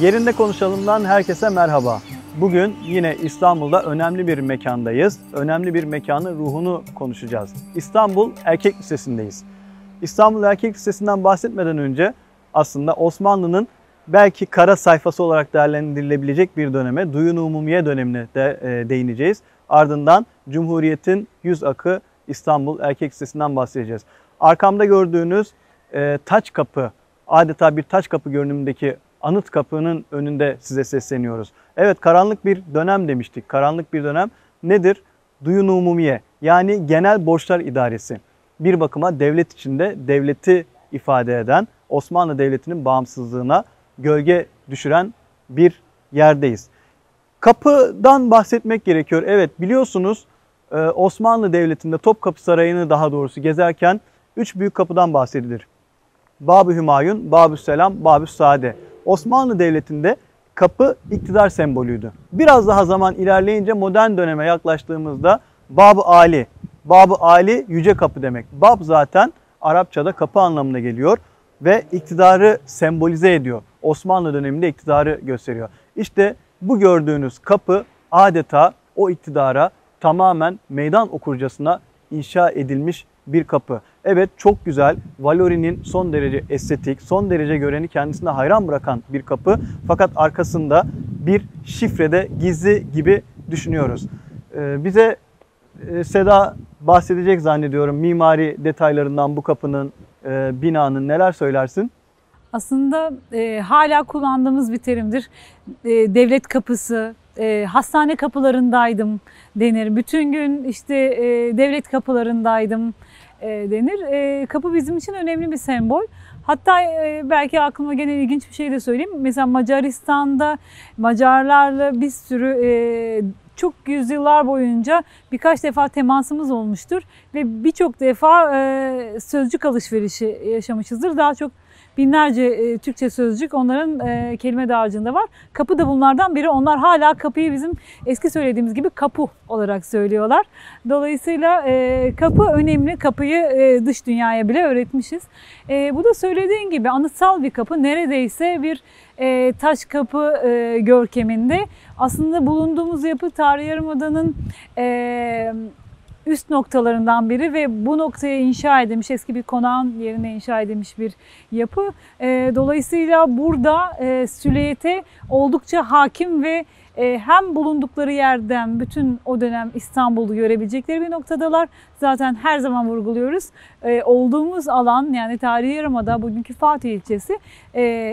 Yerinde Konuşalım'dan herkese merhaba. Bugün yine İstanbul'da önemli bir mekandayız. Önemli bir mekanın ruhunu konuşacağız. İstanbul Erkek Lisesi'ndeyiz. İstanbul Erkek Lisesi'nden bahsetmeden önce aslında Osmanlı'nın belki kara sayfası olarak değerlendirilebilecek bir döneme, Duyun Umumiye dönemine de e, değineceğiz. Ardından Cumhuriyet'in yüz akı İstanbul Erkek Lisesi'nden bahsedeceğiz. Arkamda gördüğünüz e, taç kapı, adeta bir taç kapı görünümündeki anıt kapının önünde size sesleniyoruz. Evet karanlık bir dönem demiştik. Karanlık bir dönem nedir? Duyun umumiye yani genel borçlar idaresi. Bir bakıma devlet içinde devleti ifade eden Osmanlı Devleti'nin bağımsızlığına gölge düşüren bir yerdeyiz. Kapıdan bahsetmek gerekiyor. Evet biliyorsunuz e, Osmanlı Devleti'nde Topkapı Sarayı'nı daha doğrusu gezerken üç büyük kapıdan bahsedilir. Bab-ı Hümayun, Bab-ı Selam, Bab-ı Saade. Osmanlı Devleti'nde kapı iktidar sembolüydü. Biraz daha zaman ilerleyince modern döneme yaklaştığımızda Bab-ı Ali. Bab-ı Ali yüce kapı demek. Bab zaten Arapçada kapı anlamına geliyor ve iktidarı sembolize ediyor. Osmanlı döneminde iktidarı gösteriyor. İşte bu gördüğünüz kapı adeta o iktidara tamamen meydan okurcasına inşa edilmiş bir kapı. Evet çok güzel. Valori'nin son derece estetik, son derece göreni kendisine hayran bırakan bir kapı. Fakat arkasında bir şifrede gizli gibi düşünüyoruz. Ee, bize e, Seda bahsedecek zannediyorum mimari detaylarından bu kapının, e, binanın neler söylersin? Aslında e, hala kullandığımız bir terimdir. E, devlet kapısı, e, hastane kapılarındaydım denir. Bütün gün işte e, devlet kapılarındaydım denir. E, kapı bizim için önemli bir sembol. Hatta e, belki aklıma gene ilginç bir şey de söyleyeyim. Mesela Macaristan'da Macarlarla bir sürü e, çok yüzyıllar boyunca birkaç defa temasımız olmuştur ve birçok defa e, sözcük alışverişi yaşamışızdır. Daha çok binlerce e, Türkçe sözcük onların e, kelime dağarcığında var. Kapı da bunlardan biri. Onlar hala kapıyı bizim eski söylediğimiz gibi kapu olarak söylüyorlar. Dolayısıyla e, kapı önemli. Kapıyı e, dış dünyaya bile öğretmişiz. E, bu da söylediğin gibi anıtsal bir kapı. Neredeyse bir e, taş kapı e, görkeminde. Aslında bulunduğumuz yapı Tarihi Yarımada'nın e, üst noktalarından biri ve bu noktaya inşa edilmiş eski bir konağın yerine inşa edilmiş bir yapı. Dolayısıyla burada e, süliyete oldukça hakim ve hem bulundukları yerden bütün o dönem İstanbul'u görebilecekleri bir noktadalar. Zaten her zaman vurguluyoruz. Olduğumuz alan yani tarihi yarımada bugünkü Fatih ilçesi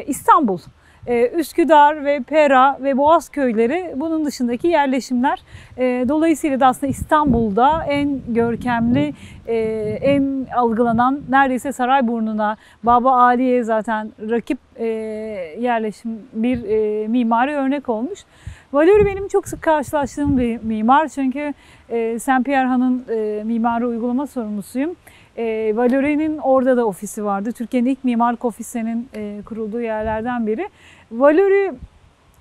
İstanbul. Ee, Üsküdar ve Pera ve Boğaz köyleri bunun dışındaki yerleşimler. Ee, dolayısıyla da aslında İstanbul'da en görkemli, e, en algılanan neredeyse Sarayburnu'na, Baba Ali'ye zaten rakip e, yerleşim bir e, mimari örnek olmuş. Valori benim çok sık karşılaştığım bir mimar çünkü Saint Pierre Han'ın mimari uygulama sorumlusuyum. E, Valori'nin orada da ofisi vardı. Türkiye'nin ilk mimarlık ofisinin e, kurulduğu yerlerden biri. Valori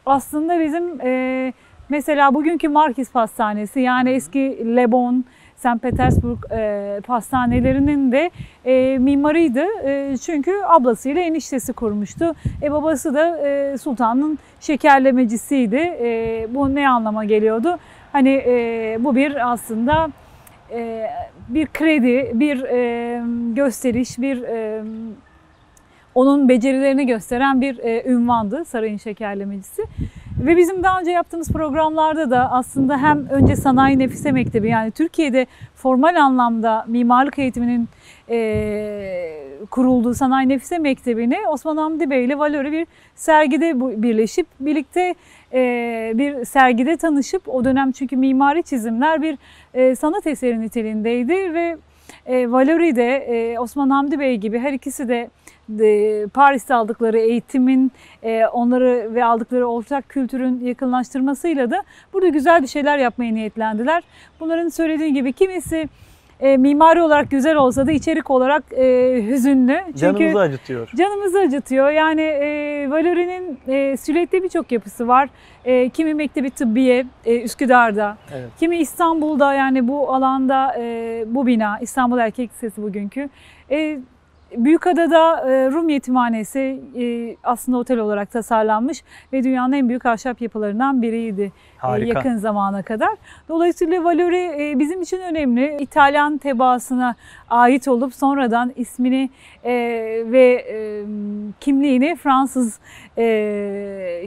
aslında bizim e, mesela bugünkü Markis Pastanesi yani eski Lebon, St. Petersburg e, pastanelerinin de e, mimarıydı. E, çünkü ablasıyla eniştesi kurmuştu. E, babası da e, sultanın şekerlemecisiydi. E, bu ne anlama geliyordu? Hani e, bu bir aslında e, bir kredi, bir e, gösteriş, bir e, onun becerilerini gösteren bir e, ünvandı sarayın şekerlemecisi. Ve bizim daha önce yaptığımız programlarda da aslında hem önce Sanayi Nefise Mektebi yani Türkiye'de formal anlamda mimarlık eğitiminin e, kurulduğu Sanayi Nefise Mektebi'ni Osman Hamdi Bey ile Valori bir sergide birleşip birlikte bir sergide tanışıp o dönem çünkü mimari çizimler bir e, sanat eseri niteliğindeydi ve e, Valori de e, Osman Hamdi Bey gibi her ikisi de e, Paris'te aldıkları eğitimin e, onları ve aldıkları ortak kültürün yakınlaştırmasıyla da burada güzel bir şeyler yapmaya niyetlendiler. Bunların söylediği gibi kimisi e, mimari olarak güzel olsa da içerik olarak e, hüzünlü. Çünkü canımızı acıtıyor. Canımızı acıtıyor. Yani e, Valori'nin e, Süleyt'te birçok yapısı var. E, kimi Mektebi Tıbbiye e, Üsküdar'da, evet. kimi İstanbul'da yani bu alanda e, bu bina İstanbul Erkek Lisesi bugünkü. E, Büyükada'da e, Rum Yetimhanesi e, aslında otel olarak tasarlanmış ve dünyanın en büyük ahşap yapılarından biriydi e, Harika. yakın zamana kadar. Dolayısıyla Valori bizim için önemli. İtalyan tebaasına ait olup sonradan ismini ve kimliğini Fransız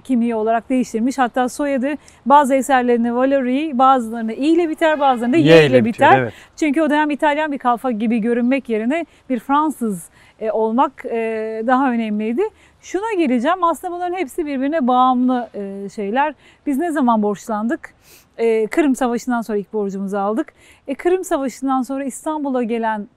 kimliği olarak değiştirmiş. Hatta soyadı bazı eserlerinde Valori, bazılarında i ile biter, bazılarında y, ile biter. Evet. Çünkü o dönem İtalyan bir kalfa gibi görünmek yerine bir Fransız olmak e, daha önemliydi. Şuna geleceğim aslında bunların hepsi birbirine bağımlı e, şeyler. Biz ne zaman borçlandık? E, Kırım Savaşı'ndan sonra ilk borcumuzu aldık. E, Kırım Savaşı'ndan sonra İstanbul'a gelen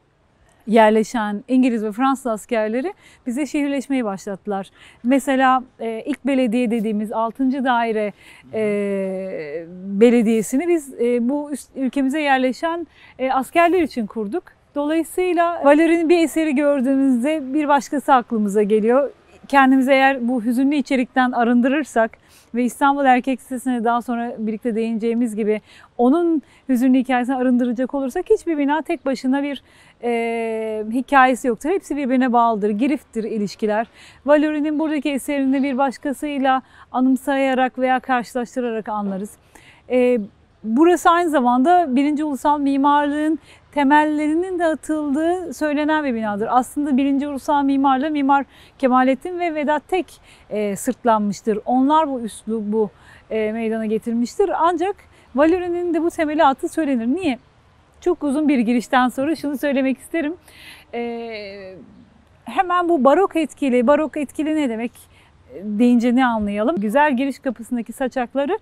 yerleşen İngiliz ve Fransız askerleri bize şehirleşmeyi başlattılar. Mesela e, ilk belediye dediğimiz 6. daire e, belediyesini biz e, bu üst- ülkemize yerleşen e, askerler için kurduk. Dolayısıyla Valeri'nin bir eseri gördüğümüzde bir başkası aklımıza geliyor. Kendimizi eğer bu hüzünlü içerikten arındırırsak ve İstanbul Erkek Lisesi'ne daha sonra birlikte değineceğimiz gibi onun hüzünlü hikayesini arındıracak olursak hiçbir bina tek başına bir e, hikayesi yoktur. Hepsi birbirine bağlıdır, girifttir ilişkiler. Valeri'nin buradaki eserini bir başkasıyla anımsayarak veya karşılaştırarak anlarız. E, burası aynı zamanda birinci ulusal mimarlığın temellerinin de atıldığı söylenen bir binadır. Aslında birinci ulusal mimarlığı Mimar Kemalettin ve Vedat Tek e, sırtlanmıştır. Onlar bu üslubu e, meydana getirmiştir. Ancak Valeri'nin de bu temeli attığı söylenir. Niye? Çok uzun bir girişten sonra şunu söylemek isterim. E, hemen bu barok etkili, barok etkili ne demek deyince ne anlayalım? Güzel giriş kapısındaki saçakları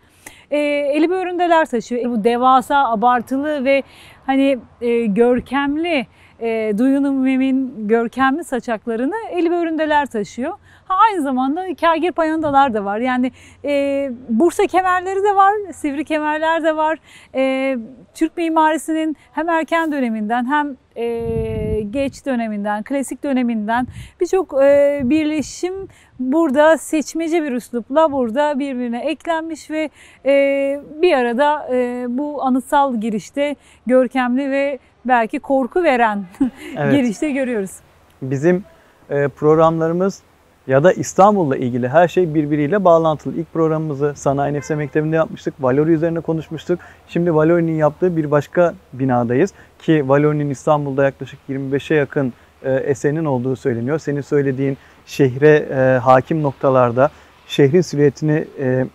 e, eli böğründeler taşıyor. E, bu devasa, abartılı ve hani e, görkemli e, Duyunu Mim'in görkemli saçaklarını eli böğründeler taşıyor. Ha, aynı zamanda kagir payandalar da var. Yani e, Bursa kemerleri de var, sivri kemerler de var. E, Türk mimarisinin hem erken döneminden hem e, geç döneminden, klasik döneminden birçok e, birleşim burada seçmece bir üslupla burada birbirine eklenmiş ve e, bir arada e, bu anıtsal girişte görkemli ve belki korku veren Evet. girişte görüyoruz. Bizim e, programlarımız ya da İstanbul'la ilgili her şey birbiriyle bağlantılı. İlk programımızı Sanayi Nefse Mektebi'nde yapmıştık. Valori üzerine konuşmuştuk. Şimdi Valori'nin yaptığı bir başka binadayız. Ki Valori'nin İstanbul'da yaklaşık 25'e yakın e, eserinin olduğu söyleniyor. Senin söylediğin şehre e, hakim noktalarda şehrin silüetini e,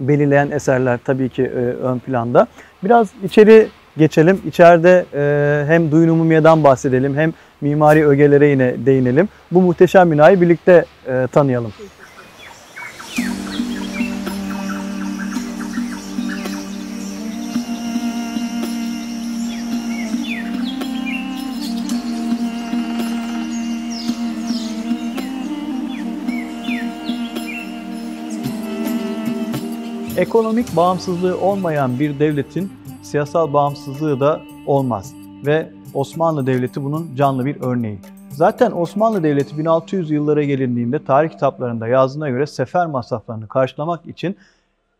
belirleyen eserler tabii ki ön planda. Biraz içeri geçelim. İçeride e, hem Duyun Umumiye'den bahsedelim hem mimari ögelere yine değinelim. Bu muhteşem binayı birlikte e, tanıyalım. Ekonomik bağımsızlığı olmayan bir devletin siyasal bağımsızlığı da olmaz ve Osmanlı Devleti bunun canlı bir örneği. Zaten Osmanlı Devleti 1600 yıllara gelindiğinde tarih kitaplarında yazdığına göre sefer masraflarını karşılamak için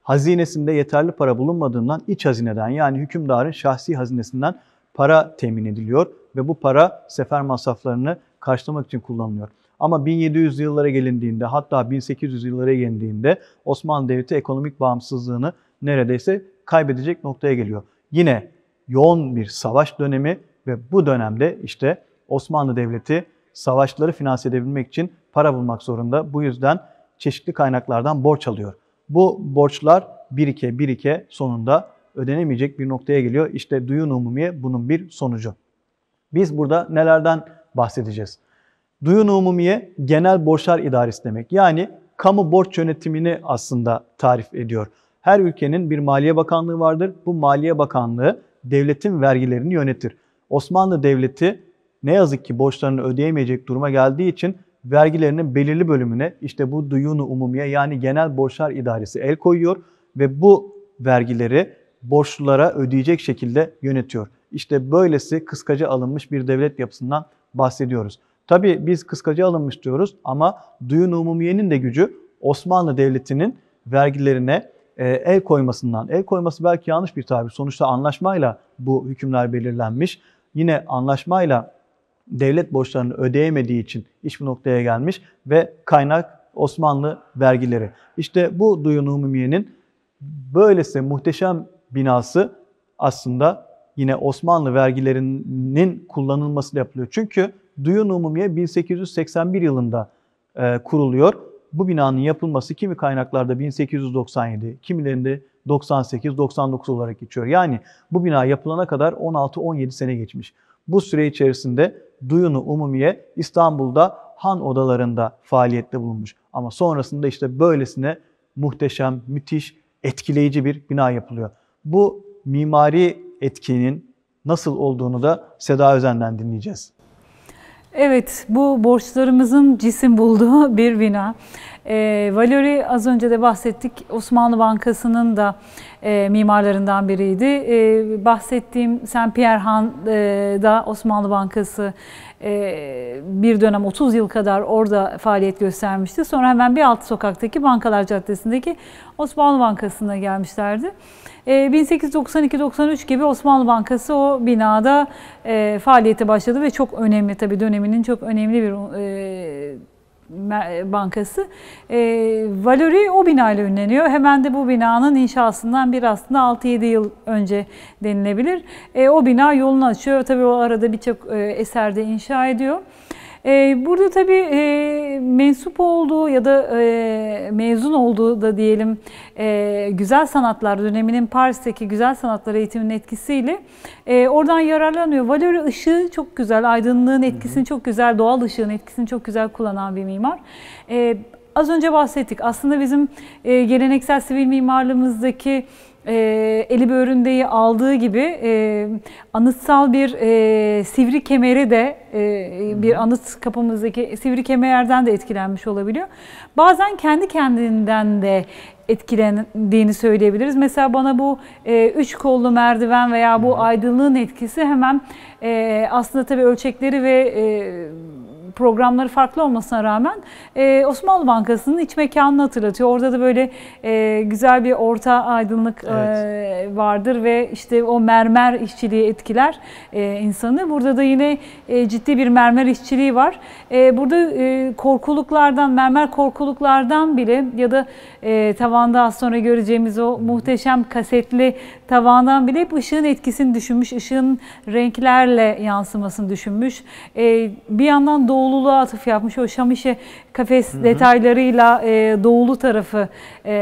hazinesinde yeterli para bulunmadığından iç hazineden yani hükümdarın şahsi hazinesinden para temin ediliyor ve bu para sefer masraflarını karşılamak için kullanılıyor. Ama 1700 yıllara gelindiğinde hatta 1800 yıllara gelindiğinde Osmanlı Devleti ekonomik bağımsızlığını neredeyse kaybedecek noktaya geliyor. Yine yoğun bir savaş dönemi ve bu dönemde işte Osmanlı Devleti savaşları finanse edebilmek için para bulmak zorunda. Bu yüzden çeşitli kaynaklardan borç alıyor. Bu borçlar birike birike sonunda ödenemeyecek bir noktaya geliyor. İşte duyun umumiye bunun bir sonucu. Biz burada nelerden bahsedeceğiz? Duyun umumiye genel borçlar idaresi demek. Yani kamu borç yönetimini aslında tarif ediyor. Her ülkenin bir Maliye Bakanlığı vardır. Bu Maliye Bakanlığı devletin vergilerini yönetir. Osmanlı Devleti ne yazık ki borçlarını ödeyemeyecek duruma geldiği için vergilerinin belirli bölümüne işte bu duyunu umumiye yani genel borçlar idaresi el koyuyor ve bu vergileri borçlulara ödeyecek şekilde yönetiyor. İşte böylesi kıskaca alınmış bir devlet yapısından bahsediyoruz. Tabii biz kıskaca alınmış diyoruz ama duyun umumiyenin de gücü Osmanlı Devleti'nin vergilerine e, el koymasından. El koyması belki yanlış bir tabir. Sonuçta anlaşmayla bu hükümler belirlenmiş. Yine anlaşmayla devlet borçlarını ödeyemediği için iş bu noktaya gelmiş ve kaynak Osmanlı vergileri. İşte bu Duyun Umumiye'nin böylesi muhteşem binası aslında yine Osmanlı vergilerinin kullanılması yapılıyor. Çünkü Duyun Umumiye 1881 yılında e, kuruluyor. Bu binanın yapılması kimi kaynaklarda 1897, kimilerinde 98-99 olarak geçiyor. Yani bu bina yapılana kadar 16-17 sene geçmiş. Bu süre içerisinde Duyunu Umumiye İstanbul'da han odalarında faaliyette bulunmuş. Ama sonrasında işte böylesine muhteşem, müthiş, etkileyici bir bina yapılıyor. Bu mimari etkinin nasıl olduğunu da Seda Özen'den dinleyeceğiz. Evet, bu borçlarımızın cisim bulduğu bir bina. E, Valeri az önce de bahsettik. Osmanlı Bankası'nın da e, mimarlarından biriydi. E, bahsettiğim Saint Pierre Han e, da Osmanlı Bankası e, bir dönem 30 yıl kadar orada faaliyet göstermişti. Sonra hemen bir alt sokaktaki Bankalar Caddesi'ndeki Osmanlı Bankası'na gelmişlerdi. 1892-93 gibi Osmanlı Bankası o binada e, faaliyete başladı ve çok önemli tabii döneminin çok önemli bir e, bankası. E, Valori o binayla ünleniyor. Hemen de bu binanın inşasından bir aslında 6-7 yıl önce denilebilir. E, o bina yolunu açıyor. Tabii o arada birçok e, eserde inşa ediyor. Ee, burada tabii e, mensup olduğu ya da e, mezun olduğu da diyelim e, güzel sanatlar döneminin Paris'teki güzel sanatlar eğitiminin etkisiyle oradan yararlanıyor. Valori ışığı çok güzel, aydınlığın etkisini çok güzel, doğal ışığın etkisini çok güzel kullanan bir mimar. Az önce bahsettik. Aslında bizim geleneksel sivil mimarlığımızdaki e, eli böğründeyi aldığı gibi e, anıtsal bir e, sivri kemeri de e, bir anıt kapımızdaki sivri kemerden de etkilenmiş olabiliyor. Bazen kendi kendinden de etkilendiğini söyleyebiliriz. Mesela bana bu e, üç kollu merdiven veya bu aydınlığın etkisi hemen e, aslında tabii ölçekleri ve e, programları farklı olmasına rağmen e, Osmanlı Bankası'nın iç mekanını hatırlatıyor. Orada da böyle e, güzel bir orta aydınlık e, evet. e, vardır ve işte o mermer işçiliği etkiler e, insanı. Burada da yine e, ciddi bir mermer işçiliği var. E, burada e, korkuluklardan, mermer korkuluklardan bile ya da e, tavanda az sonra göreceğimiz o muhteşem kasetli tavandan bile hep ışığın etkisini düşünmüş, ışığın renklerle yansımasını düşünmüş. E, bir yandan doğululuğa atıf yapmış. O Şamişe kafes hı hı. detaylarıyla e, doğulu tarafı e,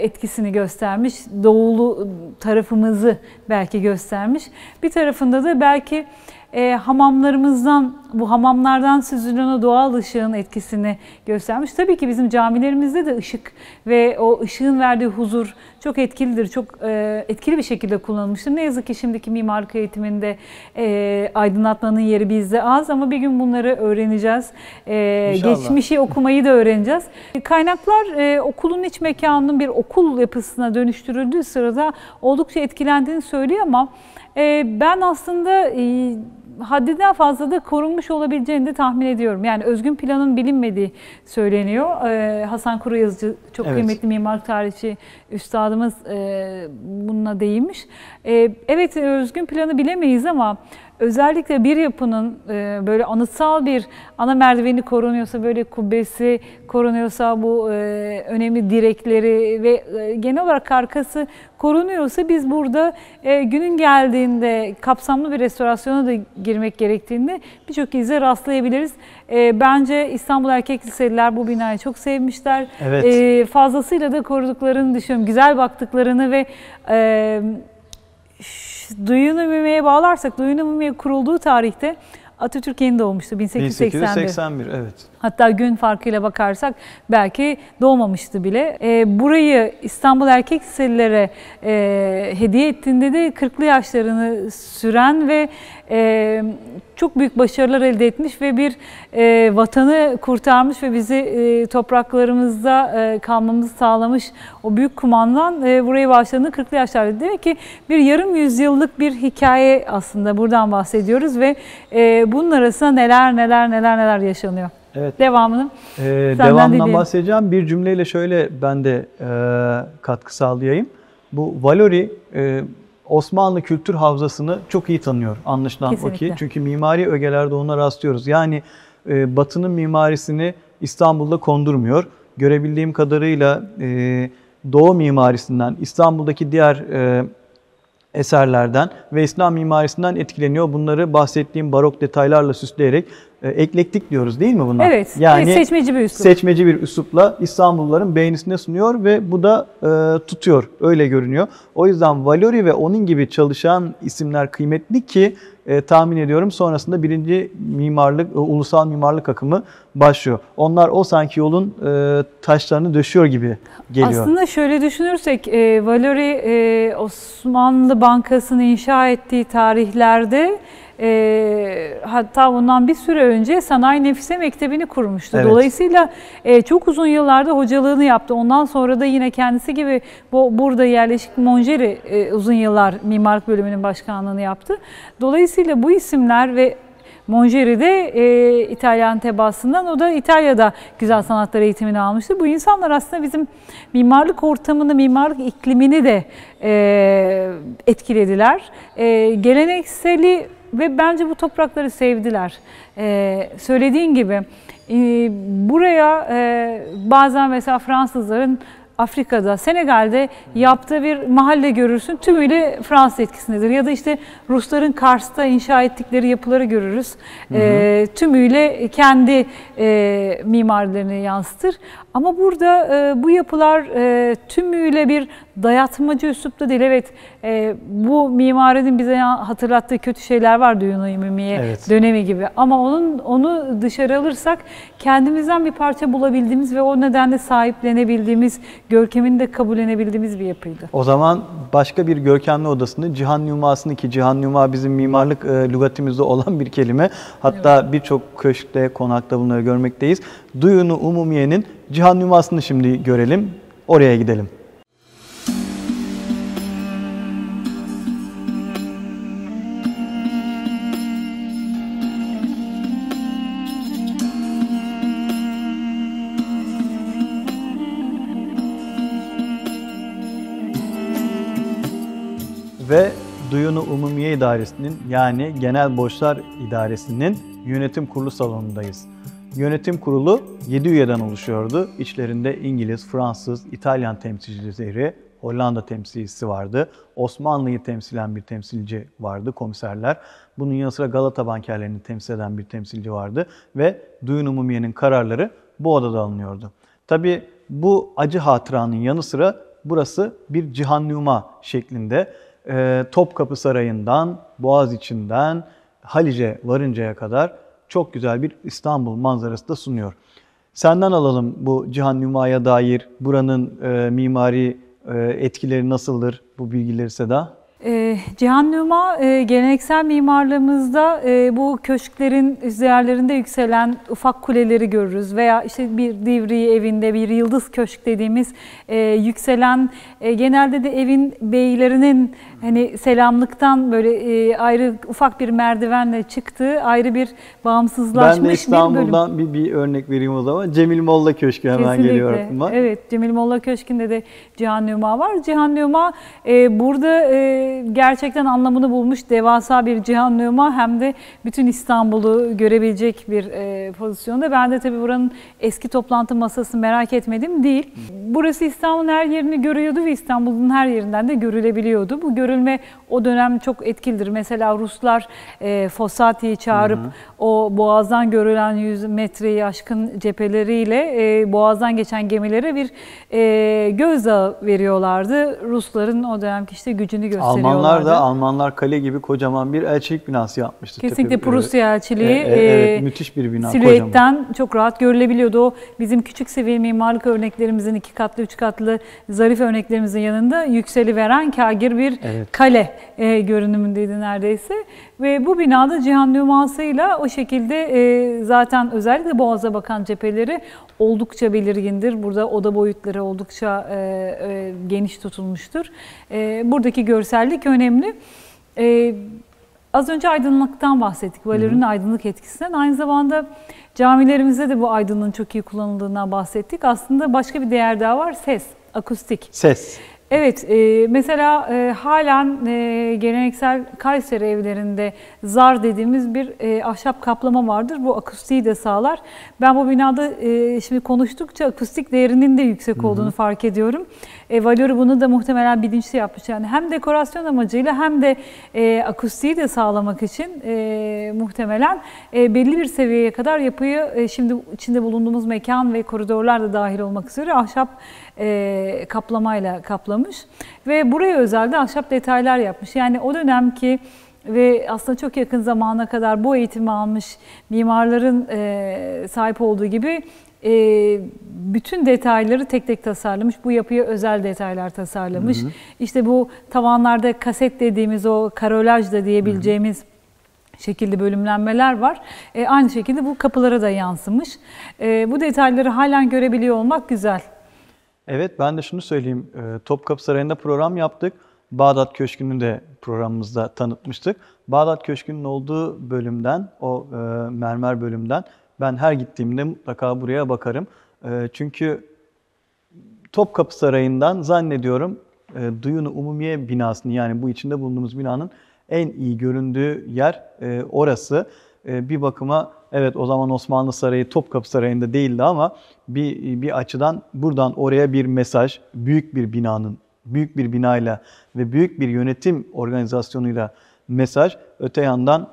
etkisini göstermiş. Doğulu tarafımızı belki göstermiş. Bir tarafında da belki e, hamamlarımızdan, bu hamamlardan süzülen o doğal ışığın etkisini göstermiş. Tabii ki bizim camilerimizde de ışık ve o ışığın verdiği huzur çok etkilidir. Çok e, etkili bir şekilde kullanılmıştır. Ne yazık ki şimdiki mimarlık eğitiminde e, aydınlatmanın yeri bizde az ama bir gün bunları öğreneceğiz. E, geçmişi okumayı da öğreneceğiz. Kaynaklar e, okulun iç mekanının bir okul yapısına dönüştürüldüğü sırada oldukça etkilendiğini söylüyor ama e, ben aslında e, haddinden fazla da korunmuş olabileceğini de tahmin ediyorum. Yani özgün planın bilinmediği söyleniyor. Ee, Hasan Kuru Yazıcı çok evet. kıymetli mimar tarihçi üstadımız e, bununla değinmiş. Ee, evet özgün planı bilemeyiz ama özellikle bir yapının e, böyle anıtsal bir ana merdiveni korunuyorsa, böyle kubbesi korunuyorsa, bu e, önemli direkleri ve e, genel olarak arkası korunuyorsa biz burada e, günün geldiğinde kapsamlı bir restorasyona da girmek gerektiğinde birçok ize rastlayabiliriz. E, bence İstanbul Erkek Liseliler bu binayı çok sevmişler. Evet. E, fazlasıyla da koruduklarını düşünüyorum. Güzel baktıklarını ve e, Duyun Ümime'ye bağlarsak, Duyun Ümime'ye kurulduğu tarihte Atatürk yeni doğmuştu 1881. 1881 evet. Hatta gün farkıyla bakarsak belki doğmamıştı bile. E, burayı İstanbul Erkek Liselilere e, hediye ettiğinde de 40'lı yaşlarını süren ve e, çok büyük başarılar elde etmiş ve bir e, vatanı kurtarmış ve bizi e, topraklarımızda e, kalmamızı sağlamış o büyük kumandan e, burayı başladığında 40'lı yaşlarda. Demek ki bir yarım yüzyıllık bir hikaye aslında buradan bahsediyoruz ve e, bunun arasında neler neler neler neler yaşanıyor. Evet. Devamını ee, Devamından dinleyelim. bahsedeceğim. Bir cümleyle şöyle ben de e, katkı sağlayayım. Bu Valori e, Osmanlı kültür havzasını çok iyi tanıyor anlaşılan o ki. Kesinlikle. Çünkü mimari ögelerde ona rastlıyoruz. Yani e, Batı'nın mimarisini İstanbul'da kondurmuyor. Görebildiğim kadarıyla e, Doğu mimarisinden, İstanbul'daki diğer e, eserlerden ve İslam mimarisinden etkileniyor. Bunları bahsettiğim barok detaylarla süsleyerek e, eklektik diyoruz değil mi bunlar? Evet, Yani seçmeci bir üslup. seçmeci bir üslupla İstanbulluların beğenisine sunuyor ve bu da e, tutuyor. Öyle görünüyor. O yüzden Valori ve onun gibi çalışan isimler kıymetli ki e, tahmin ediyorum sonrasında birinci mimarlık, e, ulusal mimarlık akımı başlıyor. Onlar o sanki yolun e, taşlarını döşüyor gibi geliyor. Aslında şöyle düşünürsek e, Valori e, Osmanlı Bankası'nı inşa ettiği tarihlerde e, hatta bundan bir süre önce Sanayi Nefise Mektebi'ni kurmuştu. Evet. Dolayısıyla e, çok uzun yıllarda hocalığını yaptı. Ondan sonra da yine kendisi gibi bu, burada yerleşik Monjeri e, uzun yıllar mimarlık bölümünün başkanlığını yaptı. Dolayısıyla bu isimler ve Monjeri de e, İtalyan tebaasından o da İtalya'da güzel sanatlar eğitimini almıştı. Bu insanlar aslında bizim mimarlık ortamını, mimarlık iklimini de e, etkilediler. E, gelenekseli ve bence bu toprakları sevdiler. E, söylediğin gibi e, buraya e, bazen mesela Fransızların Afrika'da, Senegal'de yaptığı bir mahalle görürsün. Tümüyle Fransız etkisindedir. Ya da işte Rusların Kars'ta inşa ettikleri yapıları görürüz. Ee, tümüyle kendi e, mimarilerini yansıtır. Ama burada e, bu yapılar e, tümüyle bir dayatmacı üslupta değil. Evet e, bu mimarinin bize hatırlattığı kötü şeyler var Düğün Ümumiye Evet. dönemi gibi. Ama onun onu dışarı alırsak kendimizden bir parça bulabildiğimiz ve o nedenle sahiplenebildiğimiz, görkemini de kabullenebildiğimiz bir yapıydı. O zaman başka bir görkemli odasını Cihan Numası'nı ki Cihan Numa bizim mimarlık e, lügatimizde olan bir kelime. Hatta birçok köşkte, konakta bunları görmekteyiz. Duyunu Umumiye'nin Cihan Numası'nı şimdi görelim. Oraya gidelim. Duyunu Umumiye İdaresi'nin yani Genel Borçlar İdaresi'nin yönetim kurulu salonundayız. Yönetim kurulu 7 üyeden oluşuyordu. İçlerinde İngiliz, Fransız, İtalyan temsilcileri, Hollanda temsilcisi vardı. Osmanlı'yı temsilen bir temsilci vardı, komiserler. Bunun yanı sıra Galata bankerlerini temsil eden bir temsilci vardı. Ve Duyun Umumiye'nin kararları bu odada alınıyordu. Tabi bu acı hatıranın yanı sıra burası bir cihannuma şeklinde Topkapı Sarayı'ndan, Boğaziçi'nden, Halice varıncaya kadar çok güzel bir İstanbul manzarası da sunuyor. Senden alalım bu Cihan Numa'ya dair buranın e, mimari e, etkileri nasıldır bu bilgileri Seda? Ee, Cihan Numa e, geleneksel mimarlığımızda e, bu köşklerin üzerlerinde yükselen ufak kuleleri görürüz veya işte bir divri evinde bir yıldız köşk dediğimiz e, yükselen e, genelde de evin beylerinin hani selamlıktan böyle e, ayrı ufak bir merdivenle çıktığı ayrı bir bağımsızlaşmış Ben de bir bölüm. İstanbul'dan bir, bir örnek vereyim o zaman. Cemil Molla Köşkü hemen Kesinlikle. geliyor aklıma. Evet, Cemil Molla Köşkü'nde de Cihan Numa var. Cihan Numa e, burada e, gerçekten anlamını bulmuş devasa bir Cihan Numa hem de bütün İstanbul'u görebilecek bir e, pozisyonda. Ben de tabii buranın eski toplantı masası merak etmedim değil. Burası İstanbul'un her yerini görüyordu ve İstanbul'un her yerinden de görülebiliyordu. Bu görülme o dönem çok etkilidir. Mesela Ruslar e, Fossati'yi çağırıp o boğazdan görülen 100 metreyi aşkın cepheleriyle e, boğazdan geçen gemilere bir e, gözdağı veriyorlardı. Rusların o dönemki işte gücünü gösteriyorlardı. Almanlar da Almanlar kale gibi kocaman bir elçilik binası yapmıştı. Kesinlikle Tepe- Prusya elçiliği E, e, evet, e, müthiş bir bina, kocaman. silüetten çok rahat görülebiliyordu. O bizim küçük seviye mimarlık örneklerimizin iki katlı, üç katlı zarif örneklerimizin yanında yükseli veren kagir bir Evet. kale e, görünümündeydi neredeyse. Ve bu binada Cihan Nüması'yla o şekilde e, zaten özellikle Boğaz'a bakan cepheleri oldukça belirgindir. Burada oda boyutları oldukça e, e, geniş tutulmuştur. E, buradaki görsellik önemli. E, az önce aydınlıktan bahsettik. Valörün aydınlık etkisinden. Aynı zamanda camilerimizde de bu aydınlığın çok iyi kullanıldığından bahsettik. Aslında başka bir değer daha var. Ses, akustik. Ses. Evet, e, mesela e, halen e, geleneksel Kayseri evlerinde zar dediğimiz bir e, ahşap kaplama vardır. Bu akustiği de sağlar. Ben bu binada e, şimdi konuştukça akustik değerinin de yüksek olduğunu fark ediyorum. E, Valori bunu da muhtemelen bilinçli yapmış. Yani hem dekorasyon amacıyla hem de e, akustiği de sağlamak için e, muhtemelen e, belli bir seviyeye kadar yapıyı e, şimdi içinde bulunduğumuz mekan ve koridorlar da dahil olmak üzere ahşap e, kaplamayla kaplamış ve buraya özel de ahşap detaylar yapmış. Yani o dönemki ve aslında çok yakın zamana kadar bu eğitimi almış mimarların e, sahip olduğu gibi e, bütün detayları tek tek tasarlamış. Bu yapıya özel detaylar tasarlamış. Hı hı. İşte bu tavanlarda kaset dediğimiz o karolaj da diyebileceğimiz hı hı. şekilde bölümlenmeler var. E, aynı şekilde bu kapılara da yansımış. E, bu detayları halen görebiliyor olmak güzel. Evet ben de şunu söyleyeyim. Ee, Topkapı Sarayı'nda program yaptık. Bağdat Köşkü'nü de programımızda tanıtmıştık. Bağdat Köşkü'nün olduğu bölümden, o e, mermer bölümden ben her gittiğimde mutlaka buraya bakarım. E, çünkü Topkapı Sarayı'ndan zannediyorum e, Duyunu Umumiye binasını yani bu içinde bulunduğumuz binanın en iyi göründüğü yer e, orası. E, bir bakıma Evet o zaman Osmanlı Sarayı Topkapı Sarayı'nda değildi ama bir, bir açıdan buradan oraya bir mesaj, büyük bir binanın, büyük bir binayla ve büyük bir yönetim organizasyonuyla mesaj. Öte yandan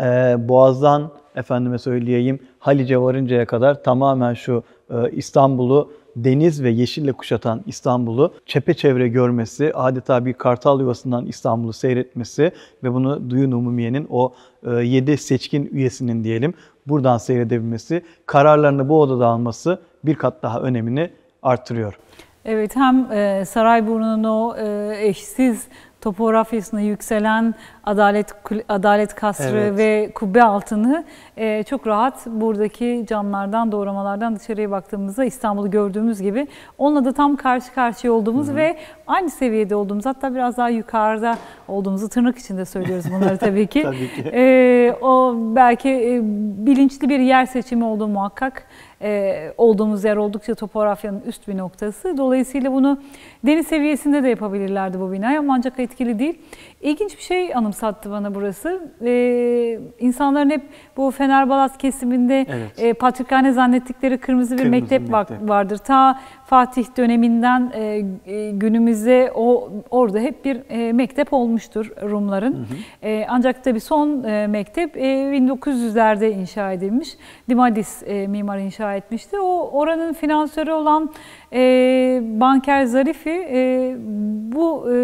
e, Boğaz'dan efendime söyleyeyim Halice varıncaya kadar tamamen şu e, İstanbul'u deniz ve yeşille kuşatan İstanbul'u çepeçevre görmesi, adeta bir kartal yuvasından İstanbul'u seyretmesi ve bunu Duyun Umumiye'nin o 7 e, seçkin üyesinin diyelim buradan seyredebilmesi, kararlarını bu odada alması bir kat daha önemini artırıyor. Evet hem e, Sarayburnu'nun o e, eşsiz topografyasına yükselen Adalet Adalet Kasrı evet. ve kubbe altını e, çok rahat buradaki camlardan, doğramalardan dışarıya baktığımızda İstanbul'u gördüğümüz gibi onunla da tam karşı karşıya olduğumuz Hı-hı. ve aynı seviyede olduğumuz hatta biraz daha yukarıda olduğumuzu tırnak içinde söylüyoruz bunları tabii ki. tabii ki. E, o belki e, bilinçli bir yer seçimi olduğu muhakkak e, olduğumuz yer oldukça topografyanın üst bir noktası. Dolayısıyla bunu deniz seviyesinde de yapabilirlerdi bu binayı ama ancak etkili değil. İlginç bir şey anımsattı bana burası. Ee, insanların hep bu Fenerbalat kesiminde evet. e, Patrikhane zannettikleri kırmızı bir kırmızı mektep, mektep vardır. Ta Fatih döneminden e, e, günümüze o orada hep bir e, mektep olmuştur Rumların. Hı hı. E, ancak tabii son e, mektep e, 1900'lerde inşa edilmiş. Dimadis e, mimar inşa etmişti. O oranın finansörü olan e, Banker Zarifi e, bu e,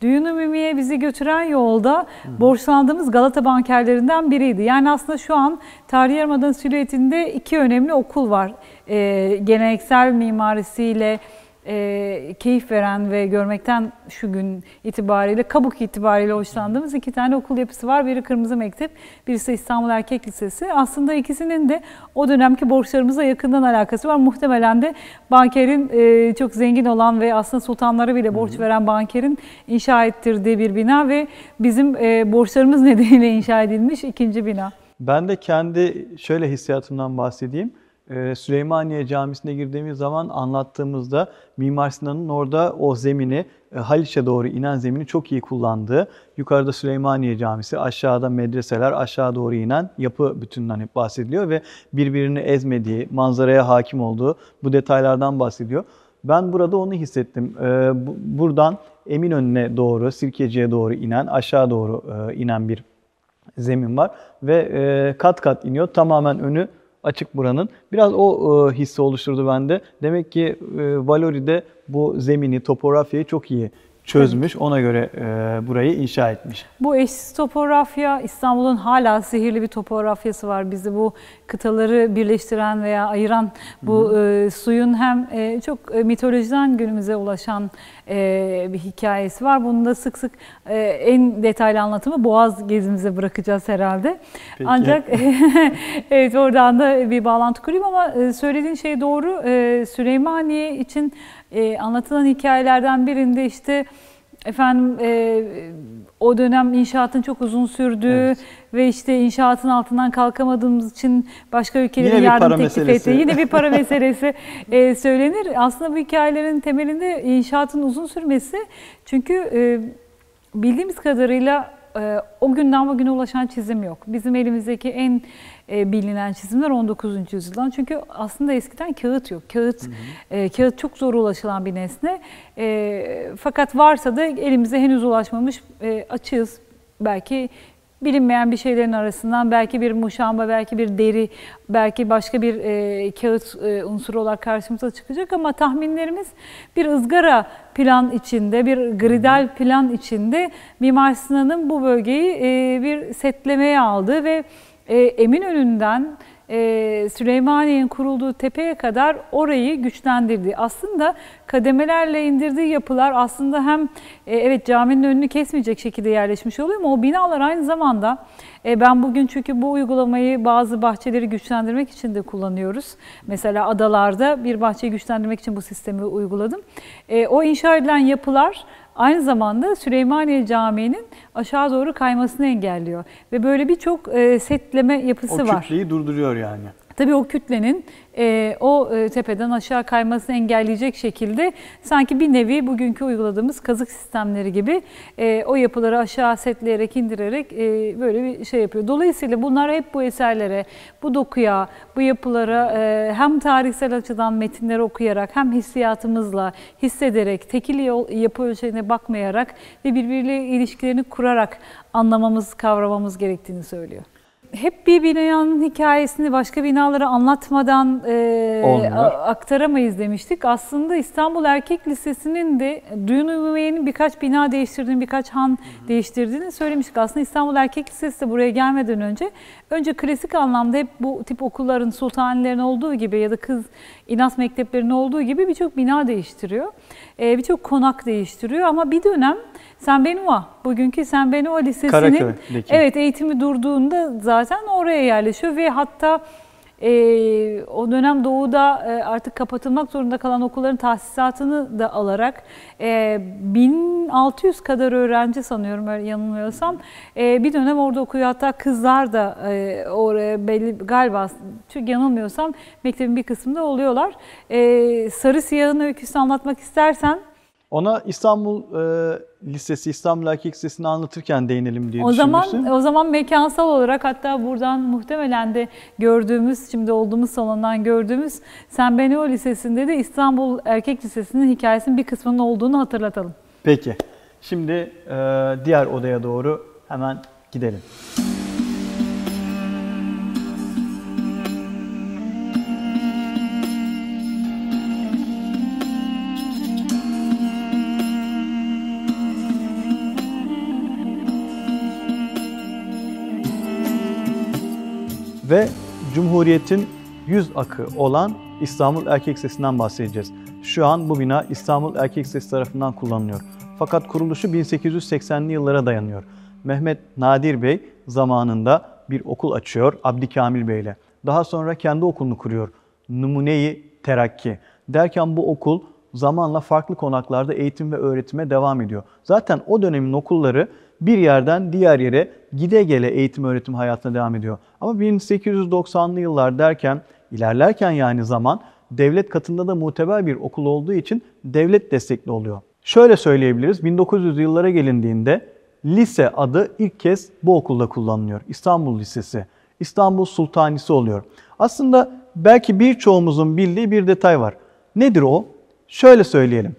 Düğün Ümumiye bizi götüren yolda borçlandığımız Galata bankerlerinden biriydi. Yani aslında şu an Tarihi Yarımada'nın silüetinde iki önemli okul var. Ee, geleneksel mimarisiyle e, keyif veren ve görmekten şu gün itibariyle, kabuk itibariyle hoşlandığımız iki tane okul yapısı var. Biri Kırmızı Mektep, birisi İstanbul Erkek Lisesi. Aslında ikisinin de o dönemki borçlarımıza yakından alakası var. Muhtemelen de bankerin e, çok zengin olan ve aslında sultanlara bile borç veren bankerin inşa ettirdiği bir bina ve bizim e, borçlarımız nedeniyle inşa edilmiş ikinci bina. Ben de kendi şöyle hissiyatımdan bahsedeyim. Ee, Süleymaniye Camisi'ne girdiğimiz zaman anlattığımızda Mimar Sinan'ın orada o zemini, e, Haliç'e doğru inen zemini çok iyi kullandığı, yukarıda Süleymaniye Camisi, aşağıda medreseler, aşağı doğru inen yapı bütününden hep bahsediliyor ve birbirini ezmediği, manzaraya hakim olduğu bu detaylardan bahsediyor. Ben burada onu hissettim. Ee, buradan Eminönü'ne doğru, Sirkeci'ye doğru inen, aşağı doğru e, inen bir zemin var ve e, kat kat iniyor. Tamamen önü açık buranın. Biraz o e, hissi oluşturdu bende. Demek ki e, Valori'de bu zemini, topografyayı çok iyi çözmüş. Ona göre e, burayı inşa etmiş. Bu eşsiz topografya İstanbul'un hala sihirli bir topografyası var. Bizi bu kıtaları birleştiren veya ayıran bu e, suyun hem e, çok e, mitolojiden günümüze ulaşan e, bir hikayesi var. Bunu da sık sık e, en detaylı anlatımı Boğaz gezimize bırakacağız herhalde. Peki. Ancak evet oradan da bir bağlantı kurayım ama e, söylediğin şey doğru. E, Süleymaniye için e, anlatılan hikayelerden birinde işte efendim e, o dönem inşaatın çok uzun sürdüğü Evet. ve işte inşaatın altından kalkamadığımız için başka ülkelerin Yine yardım teklif meselesi. ettiği yine bir para meselesi e, söylenir. Aslında bu hikayelerin temelinde inşaatın uzun sürmesi çünkü e, bildiğimiz kadarıyla e, o günden bugüne ulaşan çizim yok. Bizim elimizdeki en e, bilinen çizimler 19. yüzyıldan. Çünkü aslında eskiden kağıt yok. Kağıt e, kağıt çok zor ulaşılan bir nesne. E, fakat varsa da elimize henüz ulaşmamış e, açığız. Belki bilinmeyen bir şeylerin arasından belki bir muşamba, belki bir deri, belki başka bir e, kağıt e, unsuru olarak karşımıza çıkacak. Ama tahminlerimiz bir ızgara plan içinde, bir gridal plan içinde Mimar Sinan'ın bu bölgeyi e, bir setlemeye aldığı ve e, Eminönü'nden e, Süleymaniye'nin kurulduğu tepeye kadar orayı güçlendirdi. Aslında kademelerle indirdiği yapılar aslında hem e, evet caminin önünü kesmeyecek şekilde yerleşmiş oluyor ama o binalar aynı zamanda e, ben bugün çünkü bu uygulamayı bazı bahçeleri güçlendirmek için de kullanıyoruz. Mesela adalarda bir bahçeyi güçlendirmek için bu sistemi uyguladım. E, o inşa edilen yapılar aynı zamanda Süleymaniye Camii'nin aşağı doğru kaymasını engelliyor. Ve böyle birçok e, setleme yapısı O var. kütleyi durduruyor yani. Tabii o kütlenin e, o e, tepeden aşağı kaymasını engelleyecek şekilde sanki bir nevi bugünkü uyguladığımız kazık sistemleri gibi e, o yapıları aşağı setleyerek indirerek e, böyle bir şey yapıyor. Dolayısıyla bunlar hep bu eserlere, bu dokuya, bu yapılara e, hem tarihsel açıdan metinleri okuyarak hem hissiyatımızla hissederek, tekil yol- yapı ölçeğine bakmayarak ve birbiriyle ilişkilerini kurarak anlamamız, kavramamız gerektiğini söylüyor hep bir binanın hikayesini başka binalara anlatmadan e, Olmuyor. aktaramayız demiştik. Aslında İstanbul Erkek Lisesi'nin de Duyun Ümümeye'nin birkaç bina değiştirdiğini, birkaç han değiştirdiğini söylemiştik. Aslında İstanbul Erkek Lisesi de buraya gelmeden önce önce klasik anlamda hep bu tip okulların, sultanilerin olduğu gibi ya da kız inas mekteplerinin olduğu gibi birçok bina değiştiriyor. E, birçok konak değiştiriyor ama bir dönem Sen Benua, bugünkü Sen Benua Lisesi'nin evet eğitimi durduğunda zaten oraya yerleşiyor ve hatta e, o dönem doğuda e, artık kapatılmak zorunda kalan okulların tahsisatını da alarak e, 1600 kadar öğrenci sanıyorum yanılmıyorsam e, bir dönem orada okuyor. Hatta kızlar da e, oraya belli galiba çünkü yanılmıyorsam mektebin bir kısmında oluyorlar. E, Sarı Siyah'ın öyküsünü anlatmak istersen Ona İstanbul e, Lisesi, İstanbul Erkek Lisesi'ni anlatırken değinelim diye O zaman o zaman mekansal olarak hatta buradan muhtemelen de gördüğümüz şimdi olduğumuz salondan gördüğümüz Sen Beneo Lisesi'nde de İstanbul Erkek Lisesi'nin hikayesinin bir kısmının olduğunu hatırlatalım. Peki. Şimdi e, diğer odaya doğru hemen gidelim. Ve Cumhuriyet'in yüz akı olan İstanbul Erkek Lisesi'nden bahsedeceğiz. Şu an bu bina İstanbul Erkek Lisesi tarafından kullanılıyor. Fakat kuruluşu 1880'li yıllara dayanıyor. Mehmet Nadir Bey zamanında bir okul açıyor Abdikamil Bey ile. Daha sonra kendi okulunu kuruyor. Numuneyi Terakki. Derken bu okul zamanla farklı konaklarda eğitim ve öğretime devam ediyor. Zaten o dönemin okulları bir yerden diğer yere gide gele eğitim öğretim hayatına devam ediyor. Ama 1890'lı yıllar derken, ilerlerken yani zaman devlet katında da muteber bir okul olduğu için devlet destekli oluyor. Şöyle söyleyebiliriz, 1900'lü yıllara gelindiğinde lise adı ilk kez bu okulda kullanılıyor. İstanbul Lisesi. İstanbul Sultanisi oluyor. Aslında belki birçoğumuzun bildiği bir detay var. Nedir o? Şöyle söyleyelim.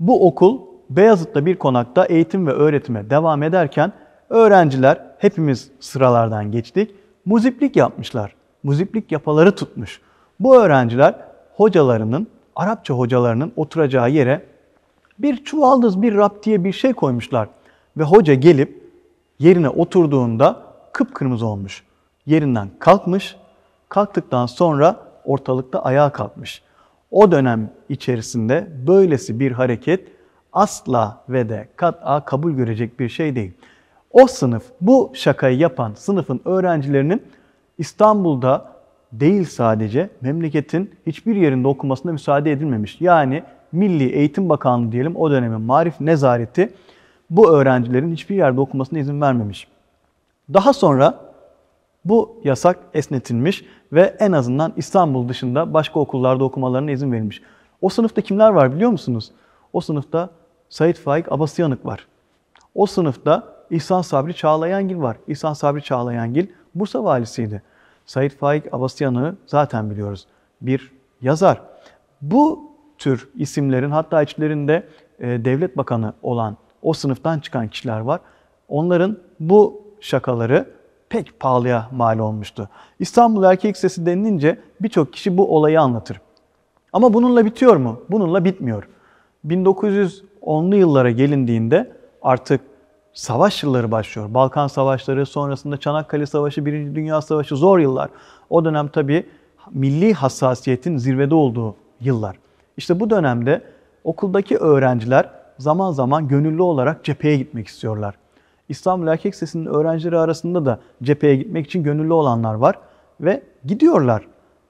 Bu okul Beyazıt'ta bir konakta eğitim ve öğretime devam ederken öğrenciler hepimiz sıralardan geçtik. Muziplik yapmışlar. Muziplik yapaları tutmuş. Bu öğrenciler hocalarının, Arapça hocalarının oturacağı yere bir çuvaldız, bir raptiye bir şey koymuşlar. Ve hoca gelip yerine oturduğunda kıpkırmızı olmuş. Yerinden kalkmış. Kalktıktan sonra ortalıkta ayağa kalkmış. O dönem içerisinde böylesi bir hareket asla ve de kat'a kabul görecek bir şey değil. O sınıf, bu şakayı yapan sınıfın öğrencilerinin İstanbul'da değil sadece memleketin hiçbir yerinde okumasına müsaade edilmemiş. Yani Milli Eğitim Bakanlığı diyelim o dönemin Marif Nezareti bu öğrencilerin hiçbir yerde okumasına izin vermemiş. Daha sonra bu yasak esnetilmiş ve en azından İstanbul dışında başka okullarda okumalarına izin verilmiş. O sınıfta kimler var biliyor musunuz? O sınıfta Said Faik Abasıyanık var. O sınıfta İhsan Sabri Çağlayangil var. İhsan Sabri Çağlayangil Bursa valisiydi. Said Faik Abasıyanık'ı zaten biliyoruz. Bir yazar. Bu tür isimlerin hatta içlerinde e, devlet bakanı olan o sınıftan çıkan kişiler var. Onların bu şakaları pek pahalıya mal olmuştu. İstanbul Erkek Lisesi denilince birçok kişi bu olayı anlatır. Ama bununla bitiyor mu? Bununla bitmiyor. 1910'lu yıllara gelindiğinde artık savaş yılları başlıyor. Balkan Savaşları, sonrasında Çanakkale Savaşı, Birinci Dünya Savaşı zor yıllar. O dönem tabii milli hassasiyetin zirvede olduğu yıllar. İşte bu dönemde okuldaki öğrenciler zaman zaman gönüllü olarak cepheye gitmek istiyorlar. İstanbul Erkek Lisesi'nin öğrencileri arasında da cepheye gitmek için gönüllü olanlar var ve gidiyorlar.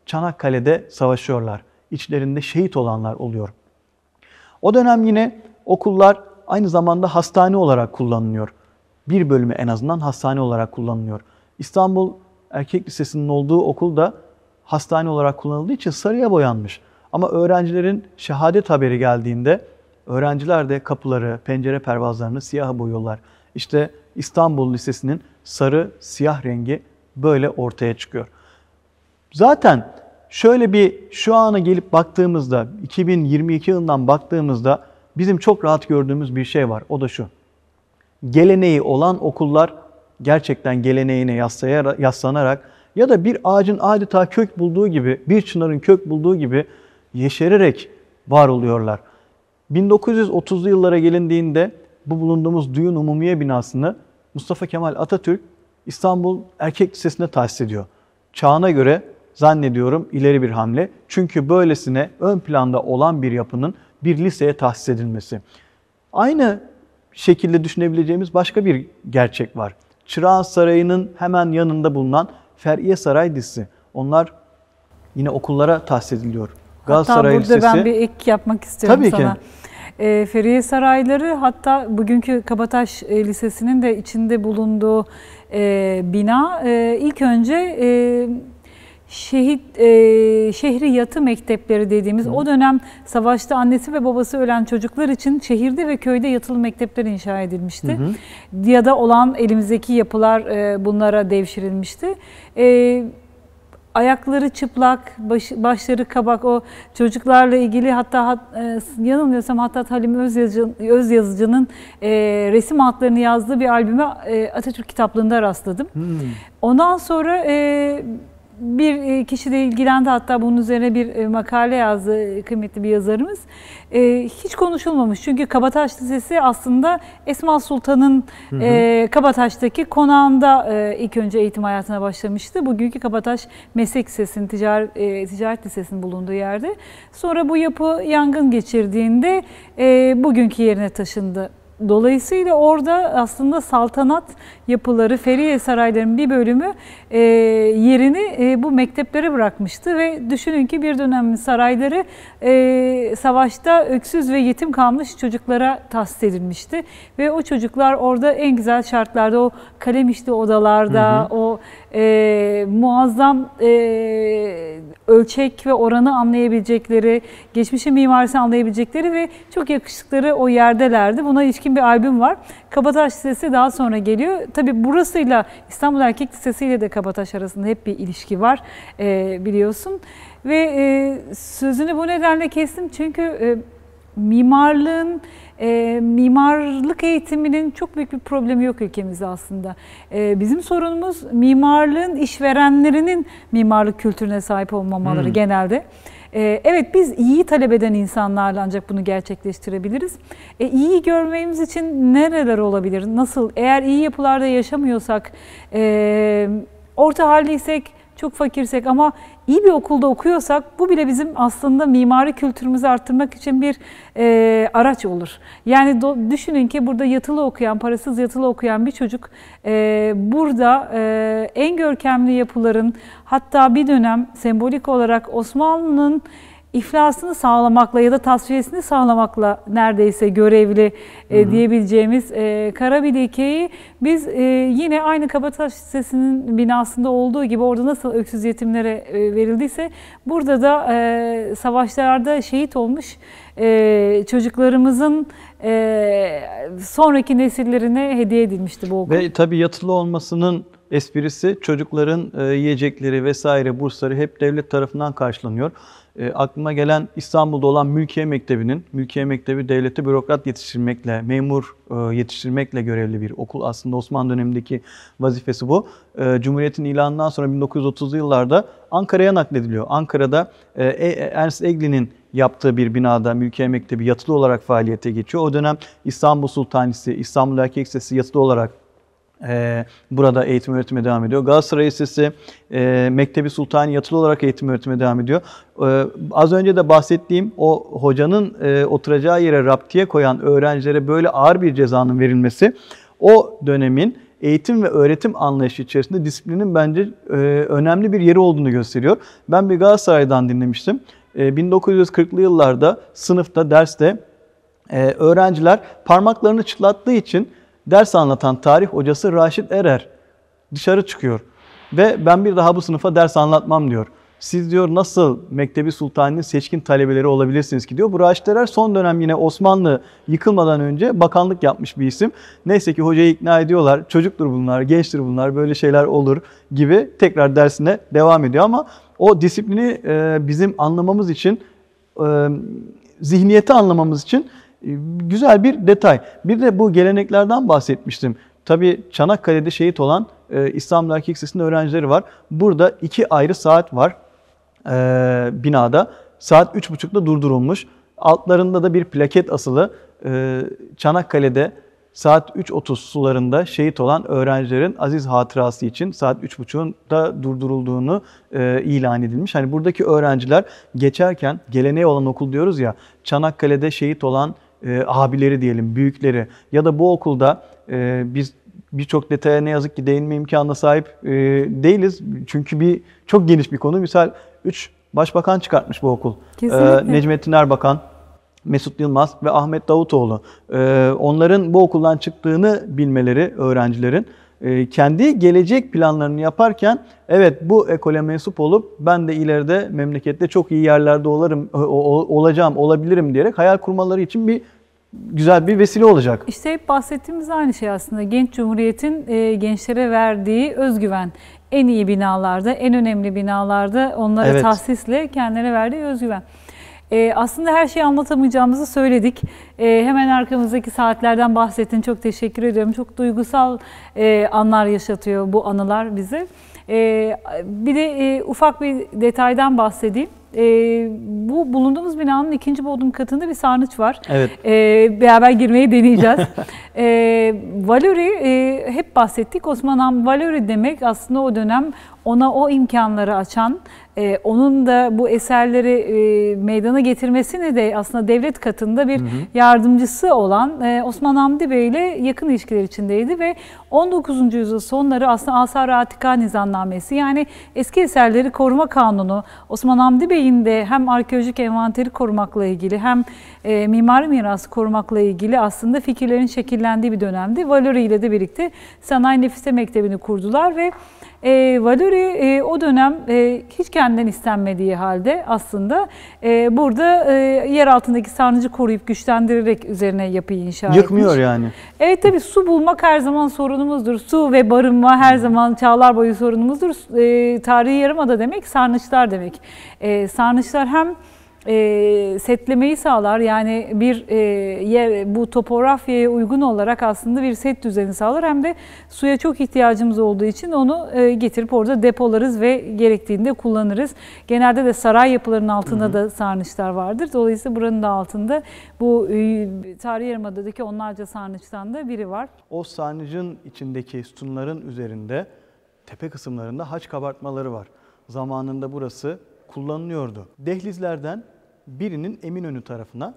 Çanakkale'de savaşıyorlar. İçlerinde şehit olanlar oluyor. O dönem yine okullar aynı zamanda hastane olarak kullanılıyor. Bir bölümü en azından hastane olarak kullanılıyor. İstanbul Erkek Lisesi'nin olduğu okul da hastane olarak kullanıldığı için sarıya boyanmış. Ama öğrencilerin şehadet haberi geldiğinde öğrenciler de kapıları, pencere pervazlarını siyaha boyuyorlar. İşte İstanbul Lisesi'nin sarı siyah rengi böyle ortaya çıkıyor. Zaten şöyle bir şu ana gelip baktığımızda 2022 yılından baktığımızda bizim çok rahat gördüğümüz bir şey var. O da şu. Geleneği olan okullar gerçekten geleneğine yaslanarak ya da bir ağacın adeta kök bulduğu gibi, bir çınarın kök bulduğu gibi yeşererek var oluyorlar. 1930'lu yıllara gelindiğinde bu bulunduğumuz Duyun Umumiye binasını Mustafa Kemal Atatürk İstanbul Erkek Lisesi'ne tahsis ediyor. Çağına göre zannediyorum ileri bir hamle. Çünkü böylesine ön planda olan bir yapının bir liseye tahsis edilmesi. Aynı şekilde düşünebileceğimiz başka bir gerçek var. Çırağan Sarayı'nın hemen yanında bulunan Feriye Saray dizisi. Onlar yine okullara tahsis ediliyor. Galatasaray hatta burada Lisesi, ben bir ek yapmak istiyorum tabii sana. Ki. E, Feriye Sarayları hatta bugünkü Kabataş e, Lisesi'nin de içinde bulunduğu e, bina e, ilk önce e, şehit e, şehri yatı mektepleri dediğimiz Hı. o dönem savaşta annesi ve babası ölen çocuklar için şehirde ve köyde yatılı mektepler inşa edilmişti. Hı hı. Ya da olan elimizdeki yapılar e, bunlara devşirilmişti. E, ayakları çıplak, baş, başları kabak o çocuklarla ilgili hatta hat, e, yanılmıyorsam hatta Halim Özyazıcı, Özyazıcı'nın e, resim altlarını yazdığı bir albüme e, Atatürk kitaplığında rastladım. Hmm. Ondan sonra e, bir e, kişi de ilgilendi hatta bunun üzerine bir e, makale yazdı kıymetli bir yazarımız. E, hiç konuşulmamış çünkü Kabataş Lisesi aslında Esma Sultan'ın. Kabataş'taki konağında ilk önce eğitim hayatına başlamıştı. Bugünkü Kabataş Meslek Lisesi'nin ticaret, ticaret Lisesi'nin bulunduğu yerde. Sonra bu yapı yangın geçirdiğinde bugünkü yerine taşındı Dolayısıyla orada aslında saltanat yapıları, Feriye saraylarının bir bölümü e, yerini e, bu mekteplere bırakmıştı ve düşünün ki bir dönem sarayları e, savaşta öksüz ve yetim kalmış çocuklara tahsis edilmişti ve o çocuklar orada en güzel şartlarda o kalem işte odalarda, hı hı. o e, muazzam e, ölçek ve oranı anlayabilecekleri, geçmişin mimarisini anlayabilecekleri ve çok yakışıkları o yerdelerdi. Buna ilişkin bir albüm var. Kabataş Lisesi daha sonra geliyor. Tabi burasıyla İstanbul Erkek Lisesi ile de Kabataş arasında hep bir ilişki var e, biliyorsun. Ve e, sözünü bu nedenle kestim çünkü e, mimarlığın e, mimarlık eğitiminin çok büyük bir problemi yok ülkemizde aslında. E, bizim sorunumuz mimarlığın işverenlerinin mimarlık kültürüne sahip olmamaları hmm. genelde. E, evet biz iyi talep eden insanlarla ancak bunu gerçekleştirebiliriz. E, iyi görmemiz için nereler olabilir? Nasıl? Eğer iyi yapılarda yaşamıyorsak, e, orta halliysek, çok fakirsek ama iyi bir okulda okuyorsak bu bile bizim aslında mimari kültürümüzü arttırmak için bir e, araç olur. Yani do, düşünün ki burada yatılı okuyan, parasız yatılı okuyan bir çocuk e, burada e, en görkemli yapıların hatta bir dönem sembolik olarak Osmanlı'nın iflasını sağlamakla ya da tasfiyesini sağlamakla neredeyse görevli e, diyebileceğimiz e, Karabidike'yi biz e, yine aynı Kabataş Lisesi'nin binasında olduğu gibi orada nasıl öksüz yetimlere e, verildiyse burada da e, savaşlarda şehit olmuş e, çocuklarımızın e, sonraki nesillerine hediye edilmişti bu okul. Ve tabii yatılı olmasının esprisi çocukların e, yiyecekleri vesaire bursları hep devlet tarafından karşılanıyor. E, aklıma gelen İstanbul'da olan Mülkiye Mektebi'nin, Mülkiye Mektebi devleti bürokrat yetiştirmekle, memur e, yetiştirmekle görevli bir okul. Aslında Osmanlı dönemindeki vazifesi bu. E, Cumhuriyet'in ilanından sonra 1930'lu yıllarda Ankara'ya naklediliyor. Ankara'da e, Ernst Egli'nin yaptığı bir binada Mülkiye Mektebi yatılı olarak faaliyete geçiyor. O dönem İstanbul Sultanisi, İstanbul Erkek Lisesi yatılı olarak ee, burada eğitim öğretime devam ediyor. Galatasaray Lisesi, e, Mektebi Sultani yatılı olarak eğitim öğretime devam ediyor. Ee, az önce de bahsettiğim o hocanın e, oturacağı yere raptiye koyan öğrencilere böyle ağır bir cezanın verilmesi o dönemin eğitim ve öğretim anlayışı içerisinde disiplinin bence e, önemli bir yeri olduğunu gösteriyor. Ben bir Galatasaray'dan dinlemiştim. E, 1940'lı yıllarda sınıfta, derste ee, öğrenciler parmaklarını çıtlattığı için ders anlatan tarih hocası Raşit Erer dışarı çıkıyor. Ve ben bir daha bu sınıfa ders anlatmam diyor. Siz diyor nasıl Mektebi Sultani'nin seçkin talebeleri olabilirsiniz ki diyor. Bu Raşit Erer son dönem yine Osmanlı yıkılmadan önce bakanlık yapmış bir isim. Neyse ki hocayı ikna ediyorlar. Çocuktur bunlar, gençtir bunlar, böyle şeyler olur gibi tekrar dersine devam ediyor. Ama o disiplini e, bizim anlamamız için e, zihniyeti anlamamız için e, güzel bir detay. Bir de bu geleneklerden bahsetmiştim. Tabii Çanakkale'de şehit olan İstanbul Erkek Lisesi'nin öğrencileri var. Burada iki ayrı saat var binada. Saat 3.30'da durdurulmuş. Altlarında da bir plaket asılı. Çanakkale'de saat 3.30 sularında şehit olan öğrencilerin aziz hatırası için saat 3.30'da durdurulduğunu e, ilan edilmiş. Hani buradaki öğrenciler geçerken geleneği olan okul diyoruz ya Çanakkale'de şehit olan e, abileri diyelim, büyükleri ya da bu okulda e, biz birçok detaya ne yazık ki değinme imkanına sahip e, değiliz. Çünkü bir çok geniş bir konu. Misal 3 başbakan çıkartmış bu okul. Kesinlikle. E, Necmettin Erbakan, Mesut Yılmaz ve Ahmet Davutoğlu. E, onların bu okuldan çıktığını bilmeleri öğrencilerin e, kendi gelecek planlarını yaparken evet bu ekole mensup olup ben de ileride memlekette çok iyi yerlerde olarım, o- olacağım, olabilirim diyerek hayal kurmaları için bir güzel bir vesile olacak. İşte hep bahsettiğimiz aynı şey aslında. Genç Cumhuriyet'in e, gençlere verdiği özgüven. En iyi binalarda, en önemli binalarda onlara Evet. tahsisle kendilerine verdiği özgüven. E, aslında her şeyi anlatamayacağımızı söyledik. E, hemen arkamızdaki saatlerden bahsettin. Çok teşekkür ediyorum. Çok duygusal e, anlar yaşatıyor bu anılar bize. E, bir de e, ufak bir detaydan bahsedeyim. E, bu bulunduğumuz binanın ikinci bodrum katında bir sarnıç var. Evet. Ee, beraber girmeyi deneyeceğiz. ee, Valori e, hep bahsettik. Osman Han Valori demek aslında o dönem ona o imkanları açan, e, onun da bu eserleri e, meydana getirmesini de aslında devlet katında bir yardımcısı olan e, Osman Hamdi Bey ile yakın ilişkiler içindeydi ve 19. yüzyıl sonları aslında Asar-ı Atika Nizamnamesi yani eski eserleri koruma kanunu Osman Hamdi Bey'in de hem arkeolojik envanteri korumakla ilgili hem e, mimari mirası korumakla ilgili aslında fikirlerin şekillendiği bir dönemdi. Valori ile de birlikte Sanayi Nefise Mektebi'ni kurdular ve e, Valori e, o dönem e, hiç kendinden istenmediği halde aslında e, burada e, yer altındaki sarnıcı koruyup güçlendirerek üzerine yapıyı inşa etmiş. Yıkmıyor yani. Evet tabii su bulmak her zaman sorunumuzdur. Su ve barınma her zaman çağlar boyu sorunumuzdur. E, tarihi yarımada demek sarnıçlar demek. E, sarnıçlar hem e, setlemeyi sağlar yani bir e, yer bu topografyaya uygun olarak aslında bir set düzeni sağlar hem de suya çok ihtiyacımız olduğu için onu e, getirip orada depolarız ve gerektiğinde kullanırız. Genelde de saray yapılarının altında da sarnıçlar vardır. Dolayısıyla buranın da altında bu e, tarihi yarımadadaki onlarca sarnıçtan da biri var. O sarnıcın içindeki sütunların üzerinde tepe kısımlarında haç kabartmaları var. Zamanında burası kullanılıyordu. Dehlizlerden birinin Eminönü tarafına,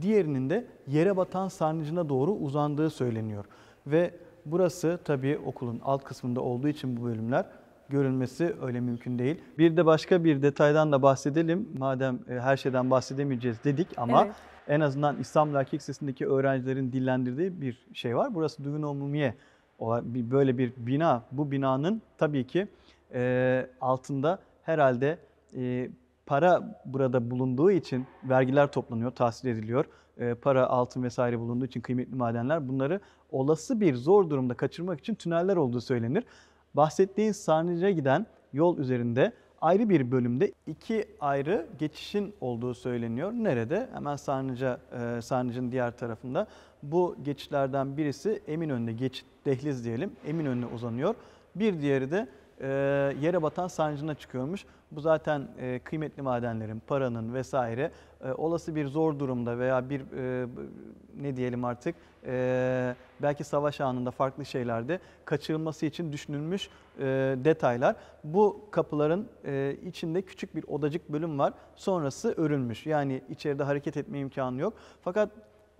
diğerinin de yere batan sarnıcına doğru uzandığı söyleniyor. Ve burası tabii okulun alt kısmında olduğu için bu bölümler görülmesi öyle mümkün değil. Bir de başka bir detaydan da bahsedelim. Madem e, her şeyden bahsedemeyeceğiz dedik ama Evet. en azından İstanbul Erkek Lisesi'ndeki öğrencilerin dillendirdiği bir şey var. Burası Düğün Umumiye böyle bir bina. Bu binanın tabii ki e, altında herhalde e, para burada bulunduğu için vergiler toplanıyor, tahsil ediliyor. E, para, altın vesaire bulunduğu için kıymetli madenler bunları olası bir zor durumda kaçırmak için tüneller olduğu söylenir. Bahsettiğin Sarnıc'a giden yol üzerinde ayrı bir bölümde iki ayrı geçişin olduğu söyleniyor. Nerede? Hemen Sarnıca, e, Sarnıc'ın diğer tarafında. Bu geçişlerden birisi Eminönü'nde geçit, dehliz diyelim Eminönü'ne uzanıyor. Bir diğeri de e, yere batan Sarnıcı'na çıkıyormuş. Bu zaten e, kıymetli madenlerin, paranın vesaire e, olası bir zor durumda veya bir ne diyelim artık belki savaş anında farklı şeylerde kaçırılması için düşünülmüş detaylar. Bu kapıların içinde küçük bir odacık bölüm var. Sonrası örülmüş. Yani içeride hareket etme imkanı yok. Fakat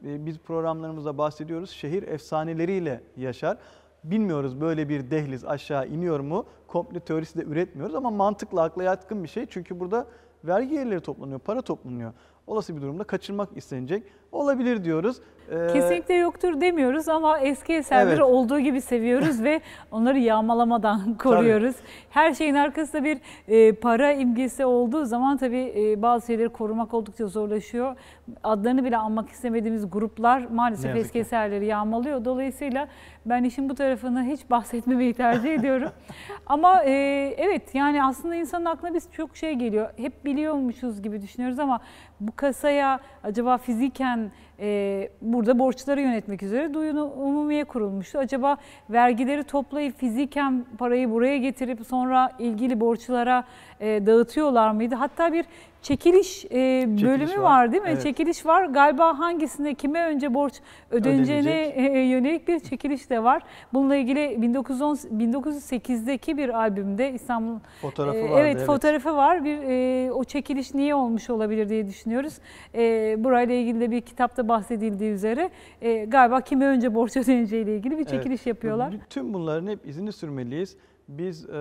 biz programlarımızda bahsediyoruz. Şehir efsaneleriyle yaşar. Bilmiyoruz böyle bir dehliz aşağı iniyor mu? Komple teorisi de üretmiyoruz ama mantıkla akla yatkın bir şey. Çünkü burada vergi gelirleri toplanıyor, para toplanıyor. Olası bir durumda kaçırmak istenecek. Olabilir diyoruz. Ee, Kesinlikle yoktur demiyoruz ama eski eserleri Evet. olduğu gibi seviyoruz ve onları yağmalamadan koruyoruz. Her şeyin arkasında bir e, para imgesi olduğu zaman tabii e, bazı şeyleri korumak oldukça zorlaşıyor. Adlarını bile anmak istemediğimiz gruplar maalesef eski ki. eserleri yağmalıyor. Dolayısıyla ben işin bu tarafını hiç bahsetmemeyi tercih ediyorum. Ama e, evet yani aslında insanın aklına biz çok şey geliyor. Hep biliyormuşuz gibi düşünüyoruz ama bu kasaya acaba fiziken e, burada borçları yönetmek üzere duyunu umumiye kurulmuştu. Acaba vergileri toplayıp fiziken parayı buraya getirip sonra ilgili borçlara e, dağıtıyorlar mıydı? Hatta bir çekiliş, e, bölümü var. var. değil mi? Evet. Çekiliş var. Galiba hangisinde kime önce borç ödeneceğine Ödenecek. e, yönelik bir çekiliş de var. Bununla ilgili 1910 1908'deki bir albümde İstanbul fotoğrafı ee, vardı. evet, fotoğrafı var. Bir e, o çekiliş niye olmuş olabilir diye düşünüyoruz. E, burayla ilgili de bir kitapta bahsedildiği üzere e, galiba kime önce borç ödeneceği ile ilgili bir çekiliş Evet. yapıyorlar. Tüm bunların hep izini sürmeliyiz. Biz e,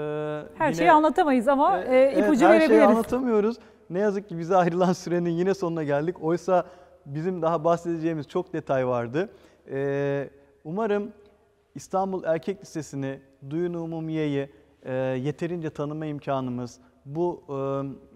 Her yine- şeyi anlatamayız ama E, e, evet, ipucu her şeyi verebiliriz. anlatamıyoruz. Ne yazık ki bize ayrılan sürenin yine sonuna geldik. Oysa bizim daha bahsedeceğimiz çok detay vardı. E, umarım İstanbul Erkek Lisesi'ni, Duyun Umumiye'yi e, yeterince tanıma imkanımız, bu e,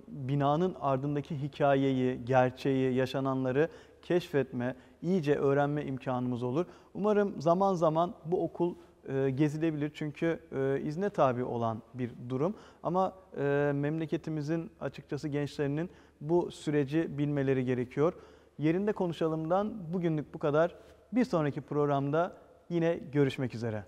binanın ardındaki hikayeyi, gerçeği, yaşananları keşfetme, iyice öğrenme imkanımız olur. Umarım zaman zaman bu okul e, gezilebilir çünkü e, izne tabi olan bir durum. Ama e, memleketimizin açıkçası gençlerinin bu süreci bilmeleri gerekiyor. Yerinde konuşalımdan bugünlük bu kadar. Bir sonraki programda yine görüşmek üzere.